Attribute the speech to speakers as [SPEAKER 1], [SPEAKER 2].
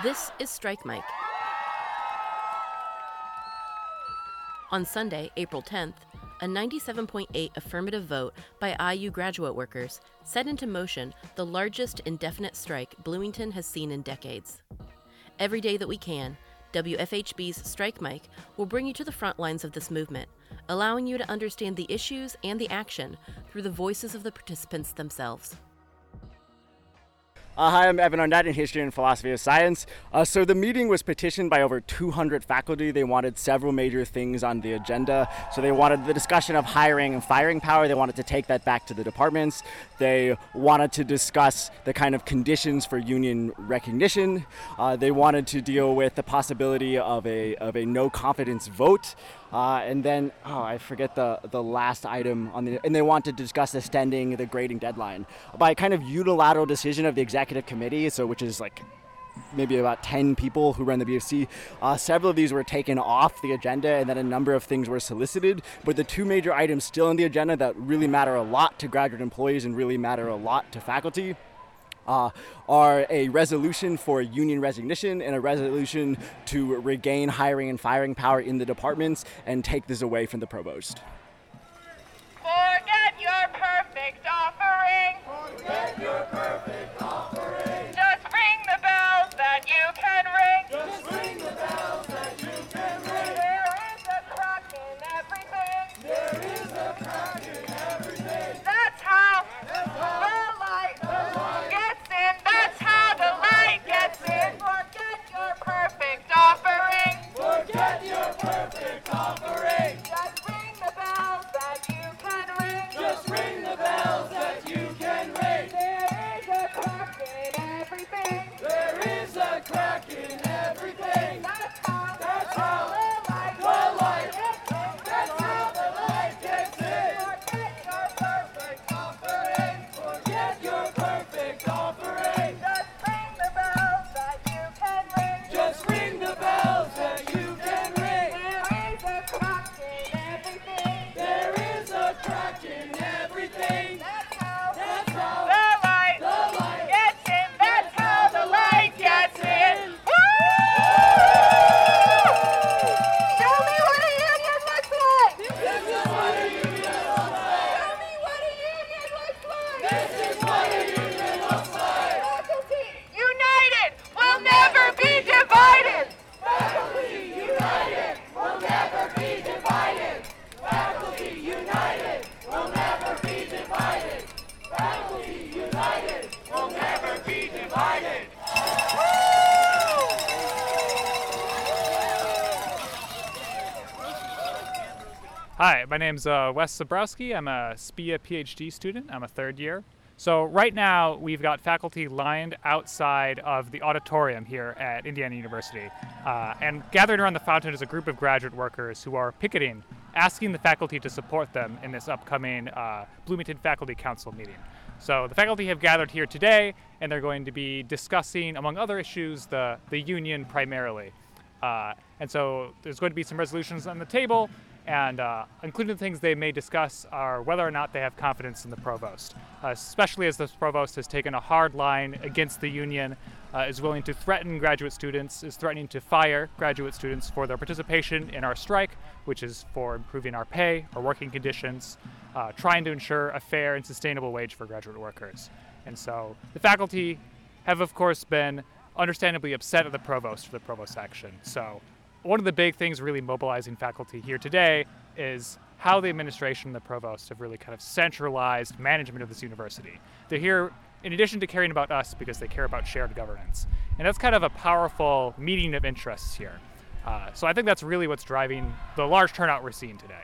[SPEAKER 1] This is Strike Mike. On Sunday, April 10th, a 97.8 affirmative vote by IU graduate workers set into motion the largest indefinite strike Bloomington has seen in decades. Every day that we can, WFHB's Strike Mike will bring you to the front lines of this movement, allowing you to understand the issues and the action through the voices of the participants themselves.
[SPEAKER 2] Uh, hi, I'm Evan Arnett in History and Philosophy of Science. Uh, so the meeting was petitioned by over 200 faculty. They wanted several major things on the agenda. So they wanted the discussion of hiring and firing power. They wanted to take that back to the departments. They wanted to discuss the kind of conditions for union recognition. Uh, they wanted to deal with the possibility of a of a no confidence vote. Uh, and then, oh, I forget the, the last item on the, and they want to discuss extending the grading deadline by a kind of unilateral decision of the executive committee, so which is like maybe about 10 people who run the BFC. Uh, several of these were taken off the agenda, and then a number of things were solicited. But the two major items still on the agenda that really matter a lot to graduate employees and really matter a lot to faculty uh, are a resolution for union recognition and a resolution to regain hiring and firing power in the departments and take this away from the provost.
[SPEAKER 3] Forget your perfect offering.
[SPEAKER 4] Forget your perfect offering.
[SPEAKER 5] Hi, my name's uh, Wes Zabrowski. I'm a SPIA PhD student. I'm a third year. So right now we've got faculty lined outside of the auditorium here at Indiana University, uh, and gathered around the fountain is a group of graduate workers who are picketing, asking the faculty to support them in this upcoming uh, Bloomington Faculty Council meeting. So the faculty have gathered here today, and they're going to be discussing, among other issues, the the union primarily. Uh, and so there's going to be some resolutions on the table, and uh, including the things they may discuss are whether or not they have confidence in the provost, especially as the provost has taken a hard line against the union, uh, is willing to threaten graduate students, is threatening to fire graduate students for their participation in our strike, which is for improving our pay, our working conditions, uh, trying to ensure a fair and sustainable wage for graduate workers. And so the faculty have, of course, been understandably upset at the provost for the provost action. So one of the big things really mobilizing faculty here today is how the administration and the provost have really kind of centralized management of this university. They're here in addition to caring about us because they care about shared governance. And that's kind of a powerful meeting of interests here. Uh, so I think that's really what's driving the large turnout we're seeing today.